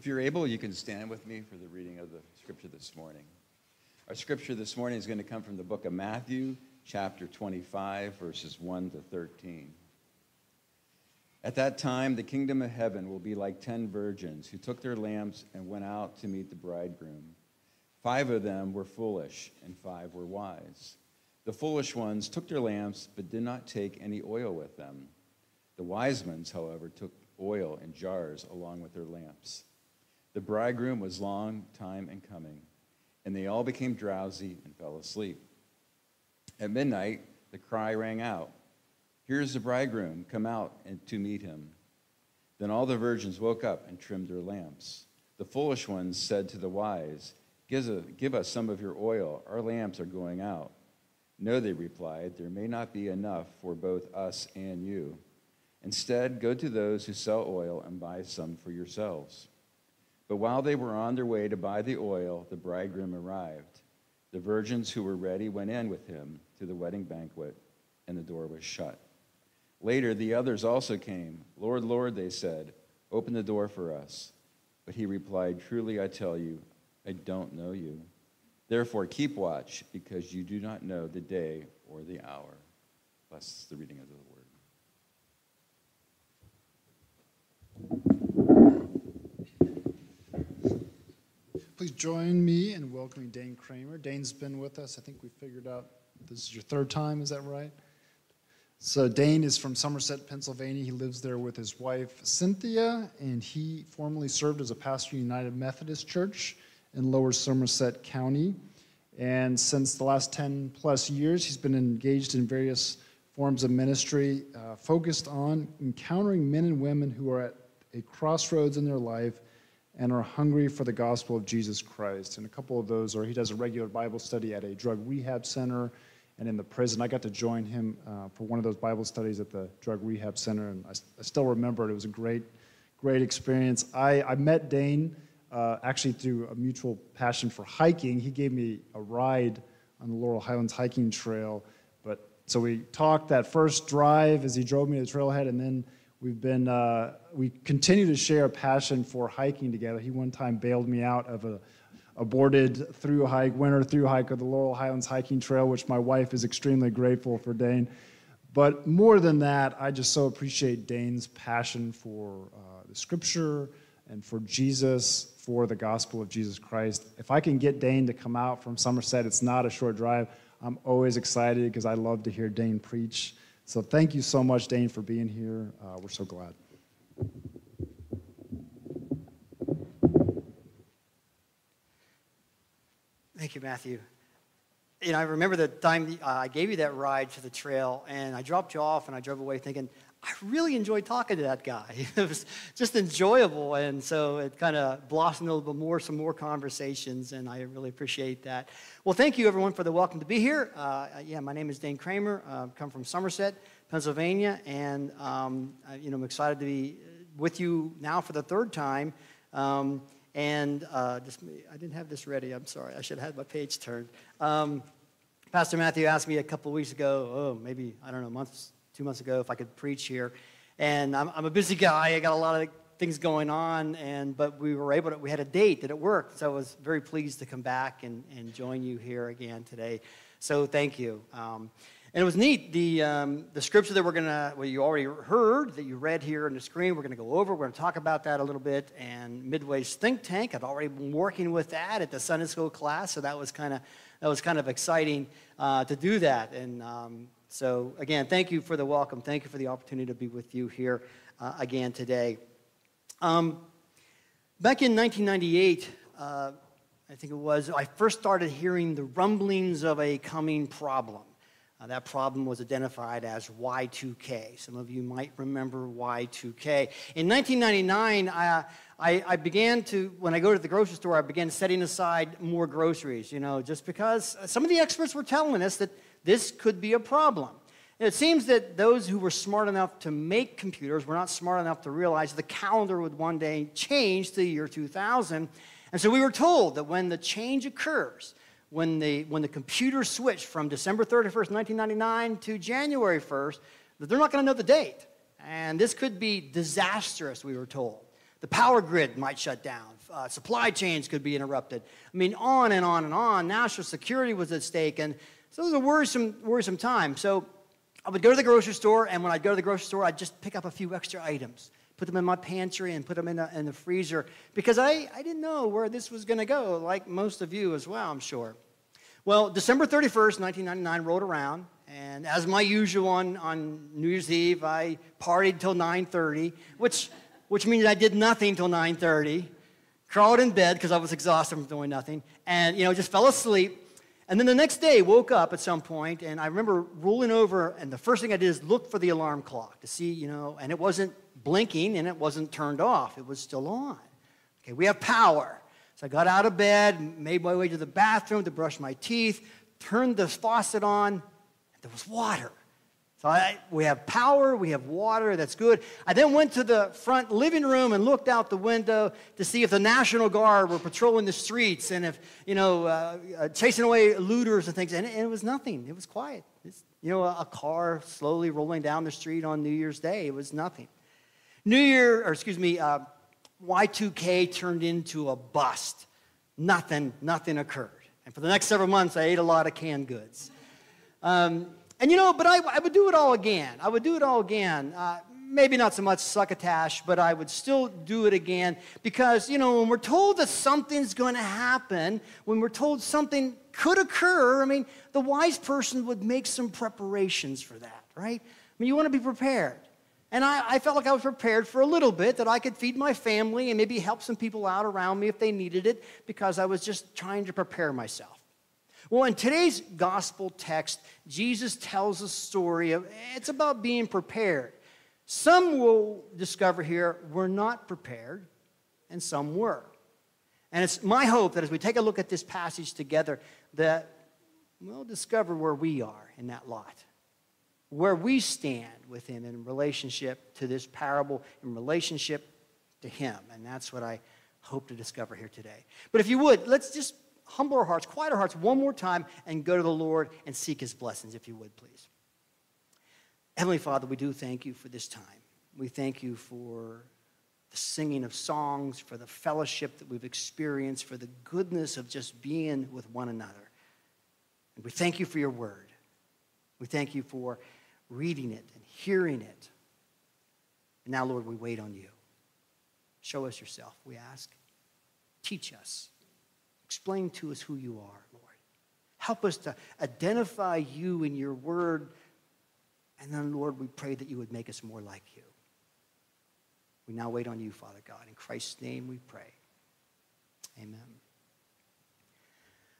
If you're able, you can stand with me for the reading of the scripture this morning. Our scripture this morning is going to come from the book of Matthew, chapter 25, verses 1 to 13. At that time, the kingdom of heaven will be like ten virgins who took their lamps and went out to meet the bridegroom. Five of them were foolish, and five were wise. The foolish ones took their lamps, but did not take any oil with them. The wise ones, however, took oil in jars along with their lamps. The bridegroom was long time in coming, and they all became drowsy and fell asleep. At midnight, the cry rang out Here's the bridegroom, come out and to meet him. Then all the virgins woke up and trimmed their lamps. The foolish ones said to the wise, Give us some of your oil, our lamps are going out. No, they replied, there may not be enough for both us and you. Instead, go to those who sell oil and buy some for yourselves. But while they were on their way to buy the oil, the bridegroom arrived. The virgins who were ready went in with him to the wedding banquet, and the door was shut. Later, the others also came. Lord, Lord, they said, open the door for us. But he replied, Truly I tell you, I don't know you. Therefore, keep watch, because you do not know the day or the hour. Bless the reading of the word. Please join me in welcoming Dane Cramer. Dane's been with us. I think we figured out this is your third time, is that right? So, Dane is from Somerset, Pennsylvania. He lives there with his wife, Cynthia, and he formerly served as a pastor in United Methodist Church in Lower Somerset County. And since the last 10 plus years, he's been engaged in various forms of ministry uh, focused on encountering men and women who are at a crossroads in their life and are hungry for the gospel of Jesus Christ. And a couple of those are he does a regular Bible study at a drug rehab center and in the prison. I got to join him uh, for one of those Bible studies at the drug rehab center, and I, I still remember it. It was a great, great experience. I, I met Dane uh, actually through a mutual passion for hiking. He gave me a ride on the Laurel Highlands hiking trail. But so we talked that first drive as he drove me to the trailhead, and then We've been, uh, we continue to share a passion for hiking together. He one time bailed me out of a aborted through hike, winter through hike of the Laurel Highlands hiking trail, which my wife is extremely grateful for Dane. But more than that, I just so appreciate Dane's passion for uh, the scripture and for Jesus, for the gospel of Jesus Christ. If I can get Dane to come out from Somerset, it's not a short drive. I'm always excited because I love to hear Dane preach. So thank you so much, Dane, for being here. Uh, we're so glad. Thank you, Matthew. You know, I remember the time uh, I gave you that ride to the trail, and I dropped you off, and I drove away thinking, I really enjoyed talking to that guy. It was just enjoyable, and so it kind of blossomed a little bit more, some more conversations, and I really appreciate that. Well, thank you everyone for the welcome to be here. Uh, yeah, my name is Dane Cramer. Uh, I come from Somerset, Pennsylvania, and um, I, you know I'm excited to be with you now for the third time. Um, and uh, just, I didn't have this ready. I'm sorry. I should have had my page turned. Um, Pastor Matthew asked me a couple weeks ago, oh, maybe I don't know, months two months ago if I could preach here. And I'm, I'm a busy guy. I got a lot of things going on, and but we were able to. We had a date that it worked, so I was very pleased to come back and, and join you here again today. So thank you. Um, and it was neat. The, um, the scripture that we're going to, well, you already heard, that you read here on the screen, we're going to go over. We're going to talk about that a little bit. And Midway's Think Tank, I've already been working with that at the Sunday school class, so that was kind of that was kind of exciting uh, to do that. And um, so, again, thank you for the welcome. Thank you for the opportunity to be with you here uh, again today. Um, back in 1998, uh, I think it was, I first started hearing the rumblings of a coming problem. Uh, that problem was identified as Y2K. Some of you might remember Y2K. In 1999, I, I, I, began to, when I go to the grocery store, I began setting aside more groceries, you know, just because some of the experts were telling us that this could be a problem. It seems that those who were smart enough to make computers were not smart enough to realize the calendar would one day change to the year 2000. And so we were told that when the change occurs, when the, when the computer switched from December 31st, 1999 to January 1st, that they're not going to know the date. And this could be disastrous, we were told. The power grid might shut down. Uh, supply chains could be interrupted. I mean, on and on and on. National security was at stake. And so it was a worrisome, worrisome time. So I would go to the grocery store, and when I'd go to the grocery store, I'd just pick up a few extra items, put them in my pantry, and put them in the, in the freezer because I, I didn't know where this was going to go, like most of you as well, I'm sure. Well, December 31st, 1999 rolled around, and as my usual on, on New Year's Eve, I partied till 9.30, which, which means I did nothing till 9.30, crawled in bed because I was exhausted from doing nothing, and, you know, just fell asleep. And then the next day, woke up at some point, and I remember rolling over, and the first thing I did is look for the alarm clock to see, you know, and it wasn't blinking and it wasn't turned off. It was still on. Okay, we have power. So I got out of bed, made my way to the bathroom to brush my teeth, turned the faucet on, and there was water. So I, we have power, we have water, that's good. I then went to the front living room and looked out the window to see if the National Guard were patrolling the streets and if, you know, uh, uh, chasing away looters and things. And it, and it was nothing. It was quiet. It's, you know, a, a car slowly rolling down the street on New Year's Day. It was nothing. New Year, or excuse me, uh, Y2K turned into a bust. Nothing, nothing occurred. And for the next several months, I ate a lot of canned goods. Um, and you know, but I, I would do it all again. I would do it all again. Uh, maybe not so much succotash, but I would still do it again because, you know, when we're told that something's going to happen, when we're told something could occur, I mean, the wise person would make some preparations for that, right? I mean, you want to be prepared. And I, I, felt like I was prepared for a little bit, that I could feed my family and maybe help some people out around me if they needed it, because I was just trying to prepare myself. Well, in today's gospel text, Jesus tells a story of it's about being prepared. Some will discover here we're not prepared, and some were. And it's my hope that as we take a look at this passage together, that we'll discover where we are in that lot, where we stand with Him in relationship to this parable, in relationship to Him. And that's what I hope to discover here today. But if you would, let's just humble our hearts, quiet our hearts one more time, and go to the Lord and seek his blessings, if you would, please. Heavenly Father, we do thank you for this time. We thank you for the singing of songs, for the fellowship that we've experienced, for the goodness of just being with one another. And we thank you for your word. We thank you for reading it and hearing it. And now, Lord, we wait on you. Show us yourself, we ask. Teach us. Explain to us who you are, Lord. Help us to identify you in your word. And then, Lord, we pray that you would make us more like you. We now wait on you, Father God. In Christ's name we pray. Amen.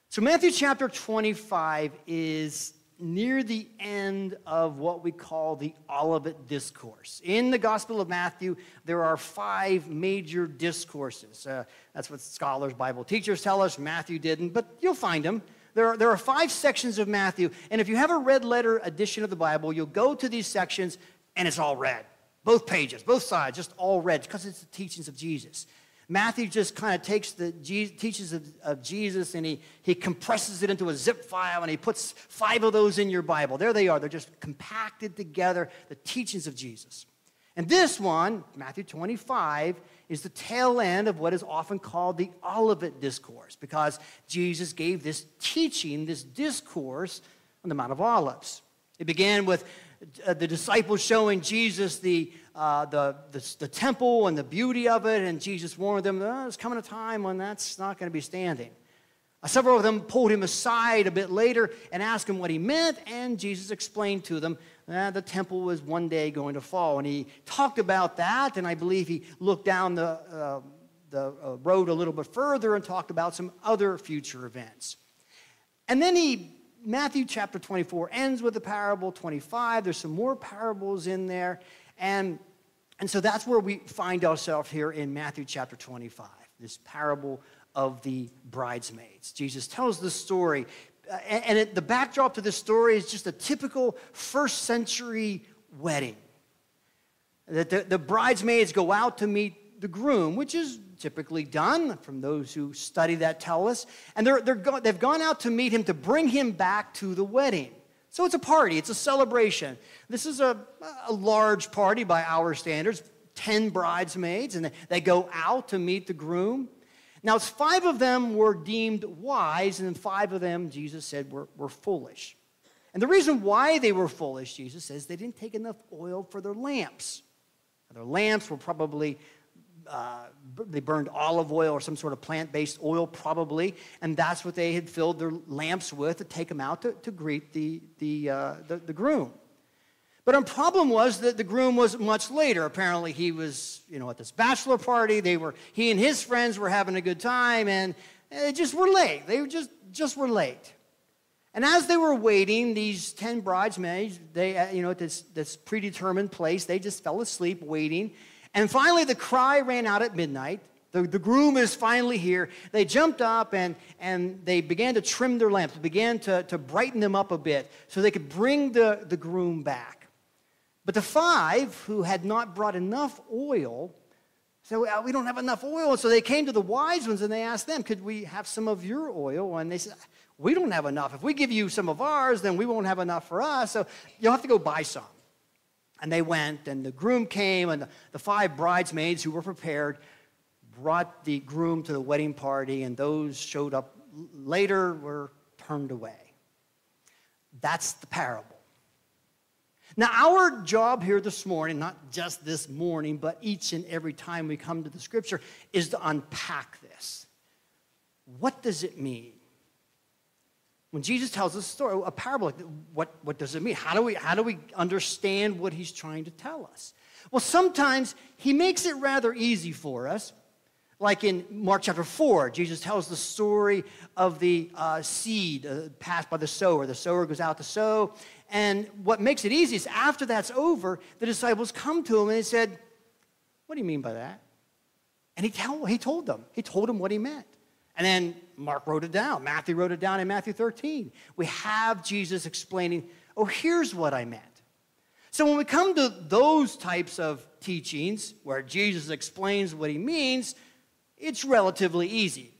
So, Matthew chapter 25 is near the end of what we call the Olivet Discourse. In the Gospel of Matthew, there are five major discourses. Uh, that's what scholars, Bible teachers tell us. Matthew didn't, but you'll find them. There are, there are five sections of Matthew, and if you have a red letter edition of the Bible, you'll go to these sections and it's all red. Both pages, both sides, just all red, because it's the teachings of Jesus. Matthew just kind of takes the teachings of, of, Jesus and he, he compresses it into a zip file and he puts five of those in your Bible. There they are. They're just compacted together, the teachings of Jesus. And this one, Matthew 25, is the tail end of what is often called the Olivet Discourse because Jesus gave this teaching, this discourse on the Mount of Olives. It began with uh, the disciples showing Jesus the uh, the, the, the, temple and the beauty of it, and Jesus warned them, oh, there's coming a time when that's not going to be standing. Uh, several of them pulled him aside a bit later and asked him what he meant, and Jesus explained to them that the temple was one day going to fall. And he talked about that, and I believe he looked down the, uh, the uh, road a little bit further and talked about some other future events. And then he Matthew chapter 24 ends with the parable 25. There's some more parables in there. And, and so that's where we find ourselves here in Matthew chapter 25, this parable of the bridesmaids. Jesus tells the story, uh, and, it, the backdrop to the story is just a typical first century wedding. That the, the bridesmaids go out to meet the groom, which is typically done from those who study that tell us. And they're, they're go, they've gone out to meet him to bring him back to the wedding. So it's a party, it's a celebration. This is a, a large party by our standards 10 bridesmaids, and they go out to meet the groom. Now, five of them were deemed wise, and five of them, Jesus said, were, were foolish. And the reason why they were foolish, Jesus says, they didn't take enough oil for their lamps. Their lamps were probably, uh, they burned olive oil or some sort of plant based oil, probably, and that's what they had filled their lamps with to take them out to, to greet the, the, uh, the, the groom. But our problem was that the groom was much later. Apparently, he was, you know, at this bachelor party. They were, he and his friends were having a good time, and they just were late. They just, just were late. And as they were waiting, these 10 bridesmaids, they, uh, you know, at this, this predetermined place, they just fell asleep waiting. And finally, the cry ran out at midnight. The, the groom is finally here. They jumped up and, and they began to trim their lamps, began to, to brighten them up a bit so they could bring the, the groom back. But the five who had not brought enough oil said, well, We don't have enough oil. And So they came to the wise ones and they asked them, Could we have some of your oil? And they said, We don't have enough. If we give you some of ours, then we won't have enough for us. So you'll have to go buy some. And they went, and the groom came, and the, five bridesmaids who were prepared brought the groom to the wedding party, and those showed up later were turned away. That's the parable. Now, our job here this morning, not just this morning, but each and every time we come to the scripture, is to unpack this. What does it mean? When Jesus tells a story, a parable, what, what does it mean? How do, we, how do we understand what he's trying to tell us? Well, sometimes he makes it rather easy for us. Like in Mark chapter 4, Jesus tells the story of the uh, seed uh, passed by the sower. The sower goes out to sow, and what makes it easy is after that's over, the disciples come to him and they said, What do you mean by that? And he, tell, he told them. He told them what he meant. And then Mark wrote it down. Matthew wrote it down in Matthew 13. We have Jesus explaining, Oh, here's what I meant. So when we come to those types of teachings where Jesus explains what he means, it's relatively easy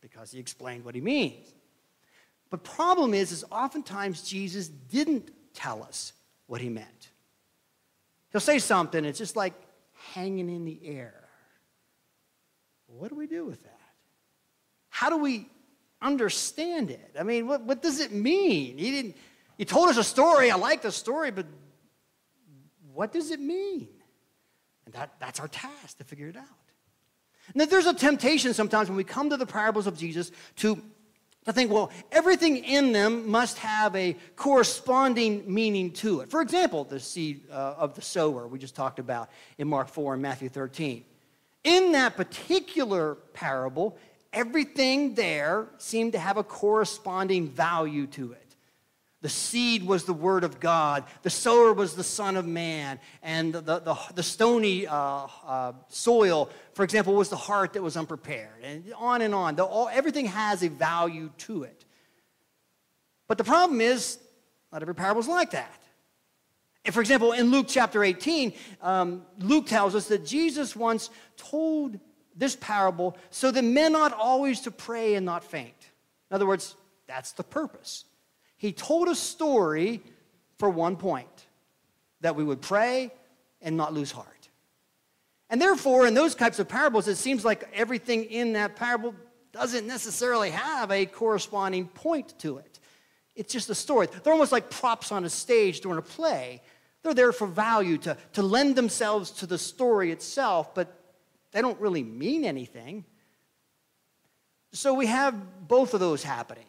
because he explained what he means. But problem is, is oftentimes Jesus didn't tell us what he meant. He'll say something, it's just like hanging in the air. What do we do with that? How do we understand it? I mean, what, what does it mean? He didn't, he told us a story. I like the story, but what does it mean? And that, that's our task to figure it out. Now, there's a temptation sometimes when we come to the parables of Jesus to to think, well, everything in them must have a corresponding meaning to it. For example, the seed uh, of the sower we just talked about in Mark 4 and Matthew 13. In that particular parable, everything there seemed to have a corresponding value to it. The seed was the word of God. The sower was the Son of Man. And the, the, the stony uh, uh, soil, for example, was the heart that was unprepared. And on and on. The, all, everything has a value to it. But the problem is, not every parable is like that. And for example, in Luke chapter 18, um, Luke tells us that Jesus once told this parable so that men ought always to pray and not faint. In other words, that's the purpose. He told a story for one point that we would pray and not lose heart. And therefore, in those types of parables, it seems like everything in that parable doesn't necessarily have a corresponding point to it. It's just a story. They're almost like props on a stage during a play. They're there for value, to, to lend themselves to the story itself, but they don't really mean anything. So we have both of those happening.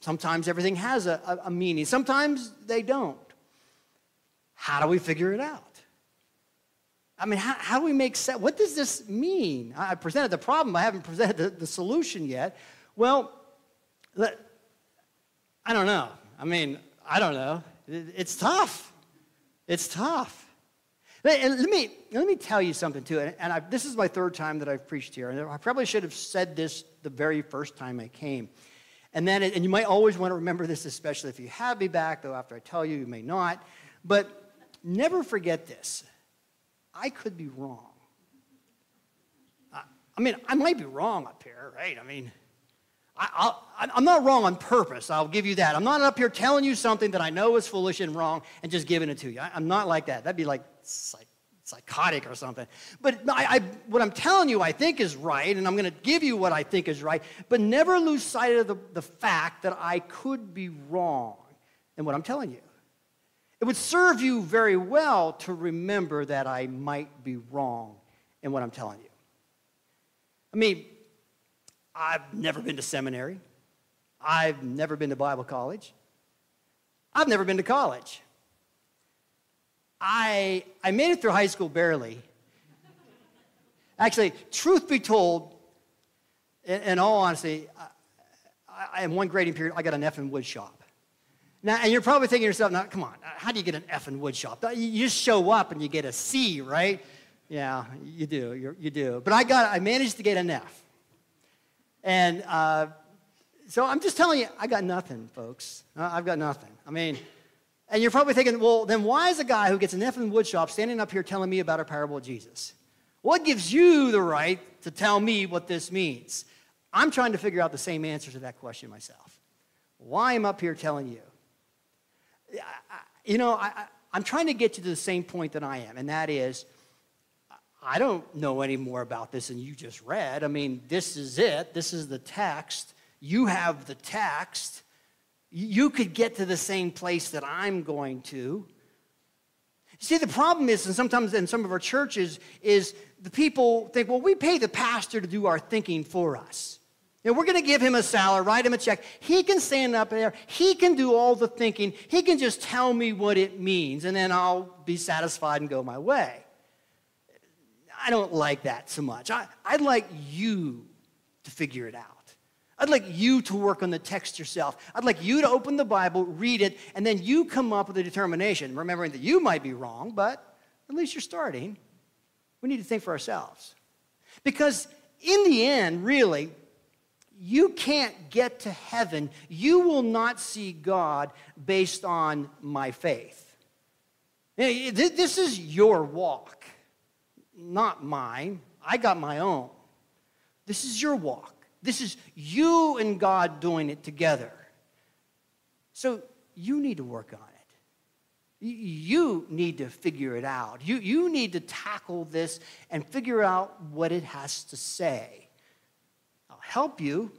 Sometimes everything has a, a, meaning, sometimes they don't. How do we figure it out? I mean, how, how do we make sense? What does this mean? I presented the problem, I haven't presented the, the solution yet. Well, let, I don't know. I mean, I don't know. It, it's tough. It's tough. Let, let, me, let me tell you something, too. And, and I, this is my third time that I've preached here. And I probably should have said this the very first time I came. And then, and you might always want to remember this, especially if you have me back, though after I tell you, you may not. But never forget this I could be wrong. I mean, I might be wrong up here, right? I mean, I, am not wrong on purpose. I'll give you that. I'm not up here telling you something that I know is foolish and wrong and just giving it to you. I, am not like that. That'd be like psych, psychotic or something. But I, I, what I'm telling you, I think is right, and I'm going to give you what I think is right, but never lose sight of the, the fact that I could be wrong in what I'm telling you. It would serve you very well to remember that I might be wrong in what I'm telling you. I mean, I've never been to seminary. I've never been to Bible college. I've never been to college. I, I made it through high school barely. Actually, truth be told, in, in all honesty, I, I, in one grading period, I got an F in wood shop. Now, and you're probably thinking to yourself, now, come on, how do you get an F in wood shop? You just show up and you get a C, right? Yeah, you do, you do. But I got, I managed to get an F. And uh, so I'm just telling you, I got nothing, folks. I've got nothing. I mean, and you're probably thinking, well, then why is a guy who gets an F in woodshop standing up here telling me about a parable of Jesus? What gives you the right to tell me what this means? I'm trying to figure out the same answer to that question myself. Why am I up here telling you? You know, I, am trying to get you to the same point that I am, and that is, I don't know any more about this than you just read. I mean, this is it. This is the text. You have the text you could get to the same place that I'm going to. See, the problem is, and sometimes in some of our churches, is the people think, well, we pay the pastor to do our thinking for us. Know, we're going to give him a salary, write him a check. He can stand up there. He can do all the thinking. He can just tell me what it means, and then I'll be satisfied and go my way. I don't like that so much. I, I'd like you to figure it out. I'd like you to work on the text yourself. I'd like you to open the Bible, read it, and then you come up with a determination, remembering that you might be wrong, but at least you're starting. We need to think for ourselves. Because in the end, really, you can't get to heaven. You will not see God based on my faith. This is your walk, not mine. I got my own. This is your walk. This is you and God doing it together. So you need to work on it. You need to figure it out. You, you need to tackle this and figure out what it has to say. I'll help you,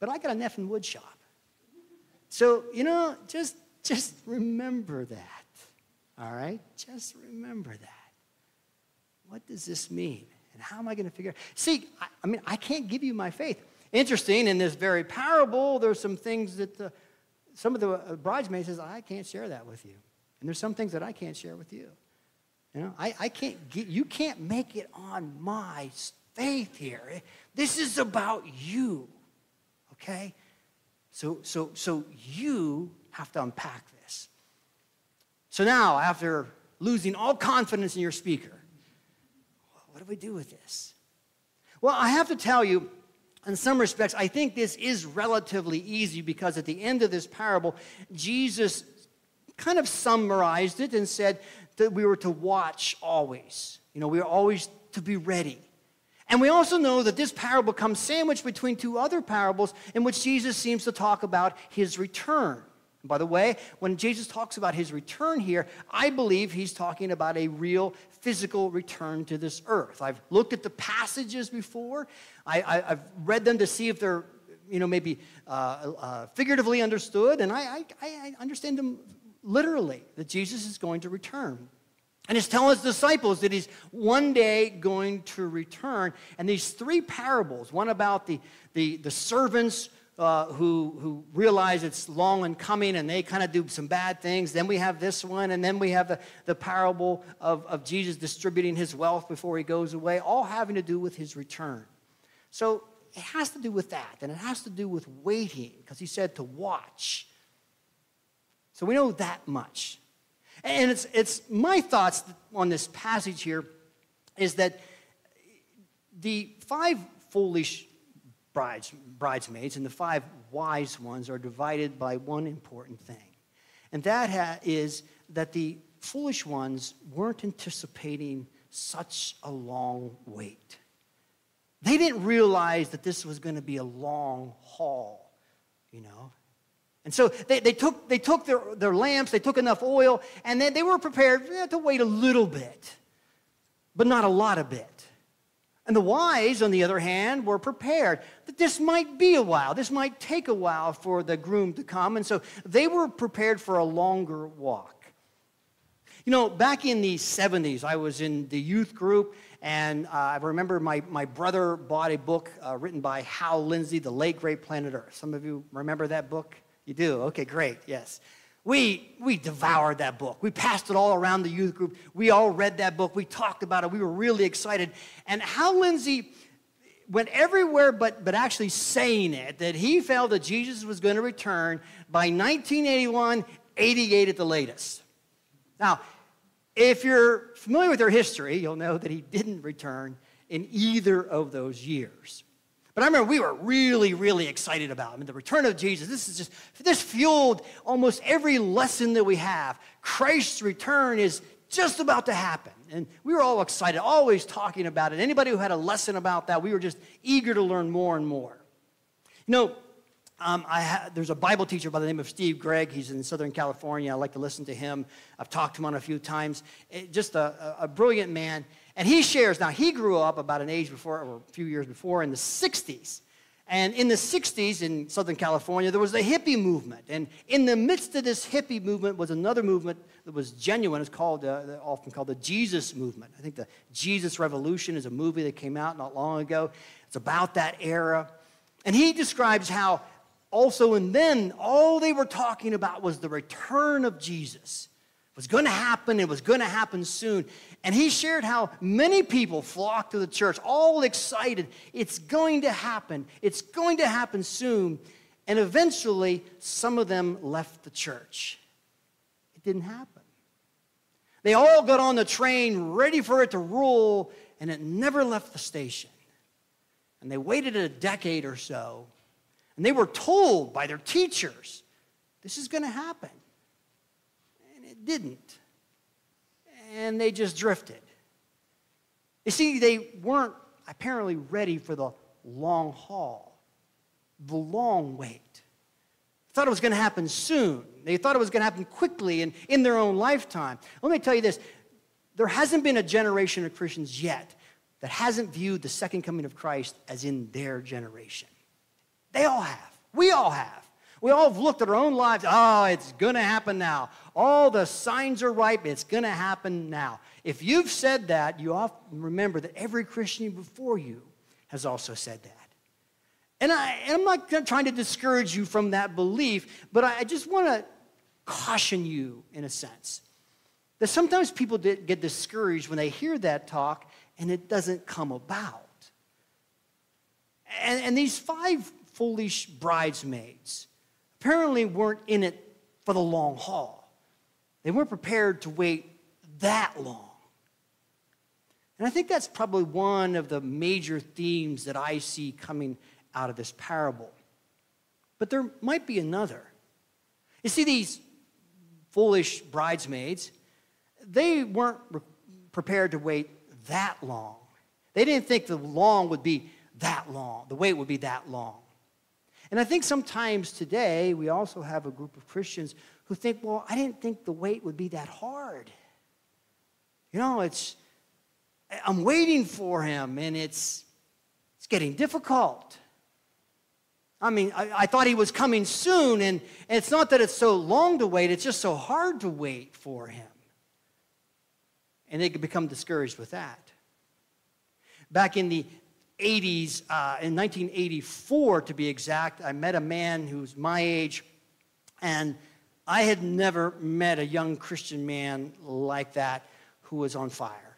but I got an F in wood shop. So, you know, just, just remember that. All right? Just remember that. What does this mean? And how am I going to figure it? See, I, I, mean, I can't give you my faith. Interesting, in this very parable, there's some things that the, some of the uh, bridesmaids says, I can't share that with you. And there's some things that I can't share with you. You know, I, I can't get, you can't make it on my faith here. This is about you. Okay? So, so, so you have to unpack this. So now, after losing all confidence in your speaker, what do we do with this? Well, I have to tell you, in some respects, I think this is relatively easy because at the end of this parable, Jesus kind of summarized it and said that we were to watch always. You know, we are always to be ready. And we also know that this parable comes sandwiched between two other parables in which Jesus seems to talk about his return. By the way, when Jesus talks about his return here, I believe he's talking about a real physical return to this earth. I've looked at the passages before, I, have read them to see if they're, you know, maybe uh, uh, figuratively understood, and I, I, I understand them literally that Jesus is going to return. And he's telling his disciples that he's one day going to return. And these three parables one about the, the, the servants uh, who, who realize it's long and coming and they kind of do some bad things. Then we have this one, and then we have the, the parable of, of Jesus distributing his wealth before he goes away, all having to do with his return. So it has to do with that, and it has to do with waiting, because he said to watch. So we know that much. And it's, it's my thoughts on this passage here is that the five foolish brides, bridesmaids, and the five wise ones are divided by one important thing. And that ha- is that the foolish ones weren't anticipating such a long wait. They didn't realize that this was going to be a long haul, you know. And so they, they took, they took their, their lamps, they took enough oil, and then they were prepared eh, to wait a little bit. but not a lot of it. And the wise, on the other hand, were prepared that this might be a while. This might take a while for the groom to come. And so they were prepared for a longer walk. You know, back in the 70s, I was in the youth group, and uh, I remember my, my brother bought a book uh, written by Hal Lindsey, The Late Great Planet Earth. Some of you remember that book? You do? Okay, great, yes. We, we devoured that book. We passed it all around the youth group. We all read that book. We talked about it. We were really excited. And Hal Lindsey went everywhere but, but actually saying it that he felt that Jesus was going to return by 1981, 88 at the latest. Now, if you're familiar with their history, you'll know that he didn't return in either of those years. But I remember we were really, really excited about him. And the return of Jesus, this is just, this fueled almost every lesson that we have. Christ's return is just about to happen. And we were all excited, always talking about it. Anybody who had a lesson about that, we were just eager to learn more and more. You know, um, ha- there's a Bible teacher by the name of Steve Gregg. He's in Southern California. I like to listen to him. I've talked to him on a few times. It, just a, a brilliant man. And he shares, now he grew up about an age before, or a few years before, in the 60s. And in the 60s in Southern California, there was the hippie movement. And in the midst of this hippie movement was another movement that was genuine. It's called, uh, often called the Jesus movement. I think the Jesus Revolution is a movie that came out not long ago. It's about that era. And he describes how also and then all they were talking about was the return of Jesus. It was going to happen, it was going to happen soon. And he shared how many people flocked to the church, all excited. It's going to happen, it's going to happen soon. And eventually, some of them left the church. It didn't happen. They all got on the train ready for it to roll, and it never left the station. And they waited a decade or so, and they were told by their teachers, this is going to happen didn't. And they just drifted. You see, they weren't apparently ready for the long haul, the long wait. Thought it was going to happen soon. They thought it was going to happen quickly and in their own lifetime. Let me tell you this there hasn't been a generation of Christians yet that hasn't viewed the second coming of Christ as in their generation. They all have. We all have. We all have looked at our own lives. Oh, it's going to happen now. All the signs are ripe. It's going to happen now. If you've said that, you often remember that every Christian before you has also said that. And, I, am not trying to discourage you from that belief, but I just want to caution you in a sense that sometimes people get discouraged when they hear that talk and it doesn't come about. And, and these five foolish bridesmaids, apparently weren't in it for the long haul. They weren't prepared to wait that long. And I think that's probably one of the major themes that I see coming out of this parable. But there might be another. You see, these foolish bridesmaids, they weren't prepared to wait that long. They didn't think the long would be that long, the wait would be that long. And I think sometimes today we also have a group of Christians who think, well, I didn't think the wait would be that hard. You know, it's, I'm waiting for him and it's, it's getting difficult. I mean, I, I, thought he was coming soon, and, and it's not that it's so long to wait, it's just so hard to wait for him. And they could become discouraged with that. Back in the 80s, uh, in 1984 to be exact, I met a man who's my age, and I had never met a young Christian man like that who was on fire.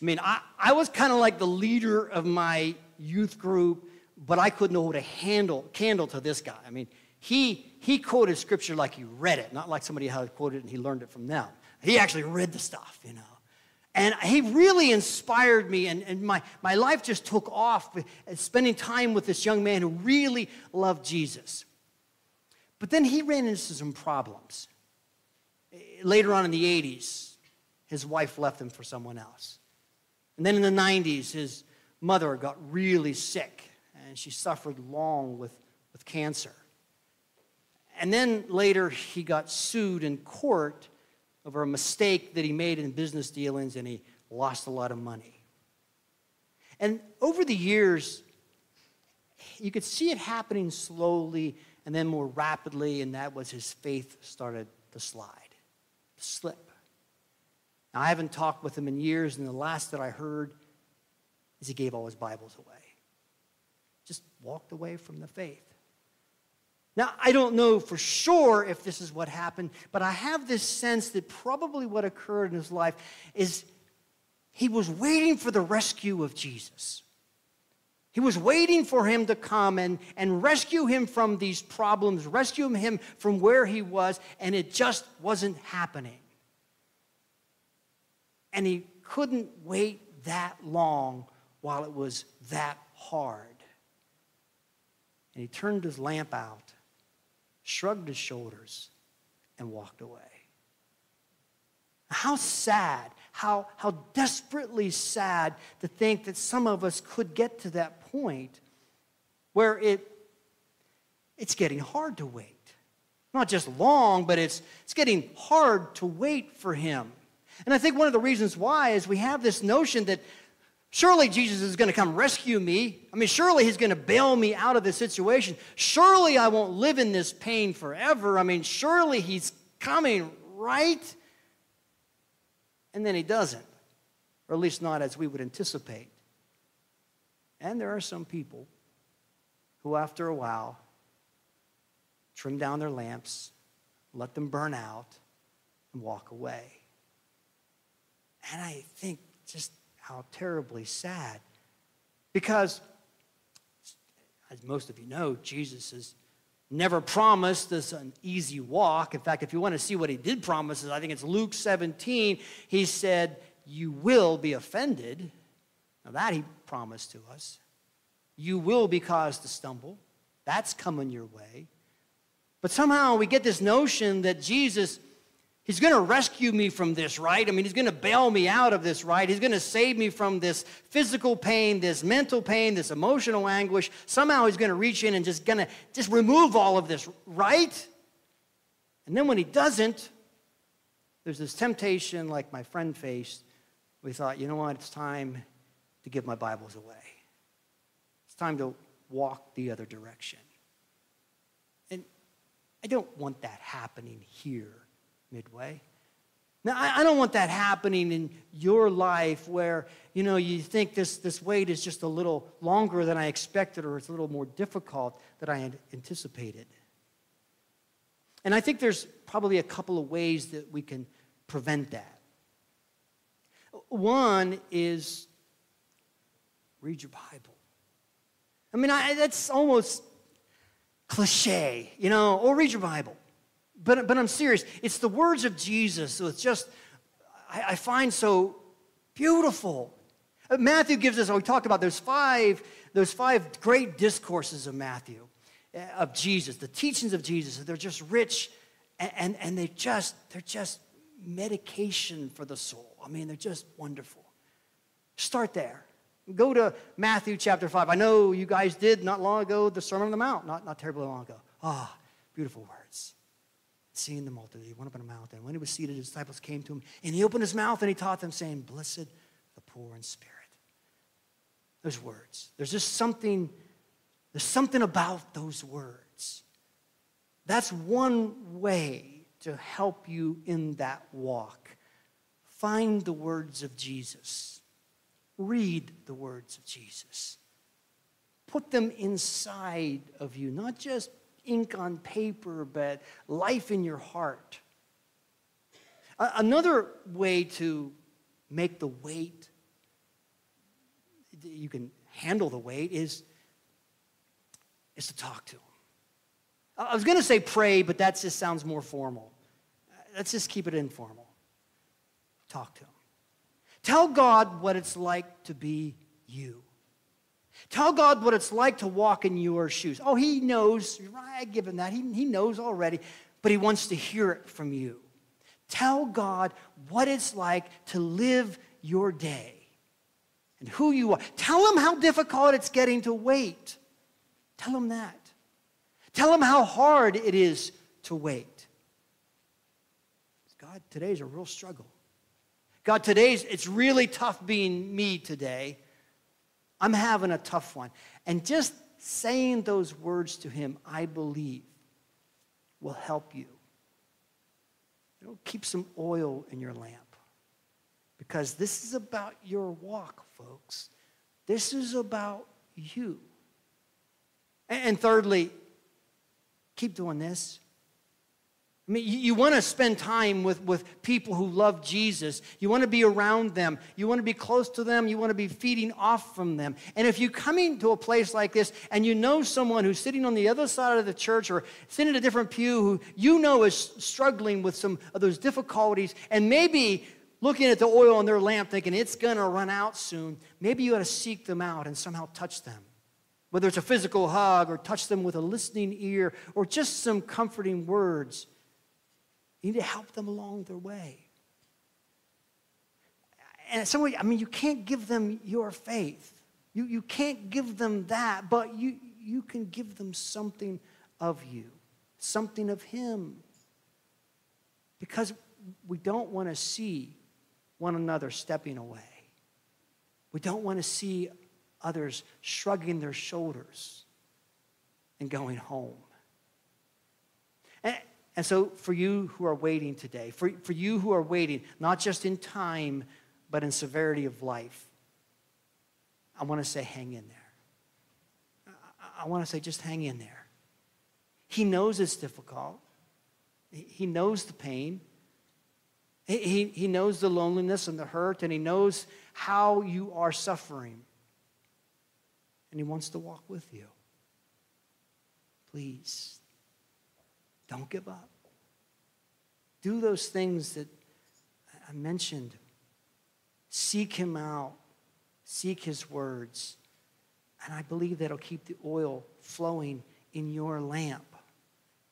I mean, I, I was kind of like the leader of my youth group, but I couldn't hold a handle, candle to this guy. I mean, he, he quoted scripture like he read it, not like somebody had quoted it and he learned it from them. He actually read the stuff, you know. And he really inspired me, and, and my, my life just took off spending time with this young man who really loved Jesus. But then he ran into some problems. Later on in the 80s, his wife left him for someone else. And then in the 90s, his mother got really sick, and she suffered long with, with cancer. And then later, he got sued in court over a mistake that he made in business dealings and he lost a lot of money. And over the years, you could see it happening slowly and then more rapidly, and that was his faith started to slide, to slip. Now, I haven't talked with him in years, and the last that I heard is he gave all his Bibles away. Just walked away from the faith. Now, I don't know for sure if this is what happened, but I have this sense that probably what occurred in his life is he was waiting for the rescue of Jesus. He was waiting for him to come and, and rescue him from these problems, rescue him from where he was, and it just wasn't happening. And he couldn't wait that long while it was that hard. And he turned his lamp out, shrugged his shoulders, and walked away. How sad, how, how desperately sad to think that some of us could get to that point where it, it's getting hard to wait. Not just long, but it's, it's getting hard to wait for Him. And I think one of the reasons why is we have this notion that surely Jesus is going to come rescue me. I mean, surely He's going to bail me out of this situation. Surely I won't live in this pain forever. I mean, surely He's coming, right? And then he doesn't, or at least not as we would anticipate. And there are some people who, after a while, trim down their lamps, let them burn out, and walk away. And I think just how terribly sad. Because, as most of you know, Jesus is never promised us an easy walk. In fact, if you want to see what he did promise us, I think it's Luke 17. He said, You will be offended. Now, that he promised to us. You will be caused to stumble. That's coming your way. But somehow we get this notion that Jesus He's going to rescue me from this, right? I mean, he's going to bail me out of this, right? He's going to save me from this physical pain, this mental pain, this emotional anguish. Somehow he's going to reach in and just going to just remove all of this, right? And then when he doesn't, there's this temptation like my friend faced. We thought, you know what? It's time to give my Bibles away. It's time to walk the other direction. And I don't want that happening here midway. Now, I, don't want that happening in your life where, you know, you think this, this wait is just a little longer than I expected or it's a little more difficult than I anticipated. And I think there's probably a couple of ways that we can prevent that. One is read your Bible. I mean, I, that's almost cliche, you know, or read your Bible. But, but I'm serious. It's the words of Jesus. So it's just, I, I find so beautiful. Uh, Matthew gives us, we talked about those five, those five great discourses of Matthew, uh, of Jesus, the teachings of Jesus. They're just rich and, and, and they just, they're just medication for the soul. I mean, they're just wonderful. Start there. Go to Matthew chapter 5. I know you guys did not long ago the Sermon on the Mount, not, not terribly long ago. Ah, oh, beautiful words seeing the multitude, he went up on a mountain. When he was seated, his disciples came to him, and he opened his mouth and he taught them, saying, Blessed the poor in spirit. Those words. There's just something, there's something about those words. That's one way to help you in that walk. Find the words of Jesus. Read the words of Jesus. Put them inside of you, not just ink on paper, but life in your heart. Another way to make the weight, you can handle the weight, is, is to talk to him. I was going to say pray, but that just sounds more formal. Let's just keep it informal. Talk to him. Tell God what it's like to be you. Tell God what it's like to walk in your shoes. Oh, He knows. I give Him that. He, he knows already, but He wants to hear it from you. Tell God what it's like to live your day and who you are. Tell Him how difficult it's getting to wait. Tell Him that. Tell Him how hard it is to wait. God, today's a real struggle. God, today's, it's really tough being me today. I'm having a tough one. And just saying those words to Him, I believe, will help you. It'll keep some oil in your lamp. Because this is about your walk, folks. This is about you. And thirdly, keep doing this. I mean, you, you want to spend time with, with people who love Jesus. You want to be around them. You want to be close to them. You want to be feeding off from them. And if you're coming to a place like this and you know someone who's sitting on the other side of the church or sitting in a different pew who you know is struggling with some of those difficulties and maybe looking at the oil in their lamp thinking it's going to run out soon, maybe you ought to seek them out and somehow touch them. Whether it's a physical hug or touch them with a listening ear or just some comforting words you need to help them along their way. And some way, I mean, you can't give them your faith. You, you can't give them that, but you, you can give them something of you, something of Him. Because we don't want to see one another stepping away. We don't want to see others shrugging their shoulders and going home. And, and so, for you who are waiting today, for, for you who are waiting, not just in time, but in severity of life, I want to say, hang in there. I, I want to say, just hang in there. He knows it's difficult, He knows the pain, he, he knows the loneliness and the hurt, and He knows how you are suffering. And He wants to walk with you. Please don't give up. Do those things that I mentioned. Seek Him out, seek His words. And I believe that'll keep the oil flowing in your lamp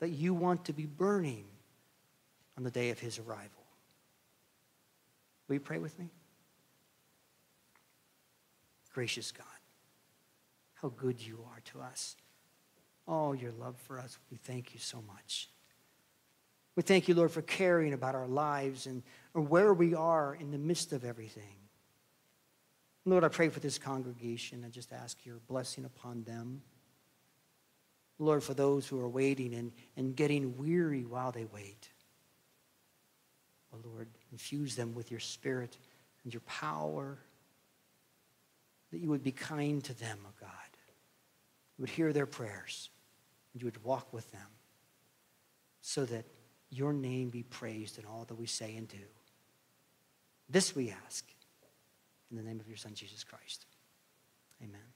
that you want to be burning on the day of His arrival. Will you pray with me? Gracious God, how good you are to us. Oh, your love for us. We thank you so much. We thank you, Lord, for caring about our lives and where we are in the midst of everything. Lord, I pray for this congregation and just ask your blessing upon them. Lord, for those who are waiting and, and getting weary while they wait. Oh, Lord, infuse them with your spirit and your power, that you would be kind to them, oh God. You would hear their prayers and you would walk with them so that your name be praised in all that we say and do. This we ask in the name of your Son, Jesus Christ. Amen.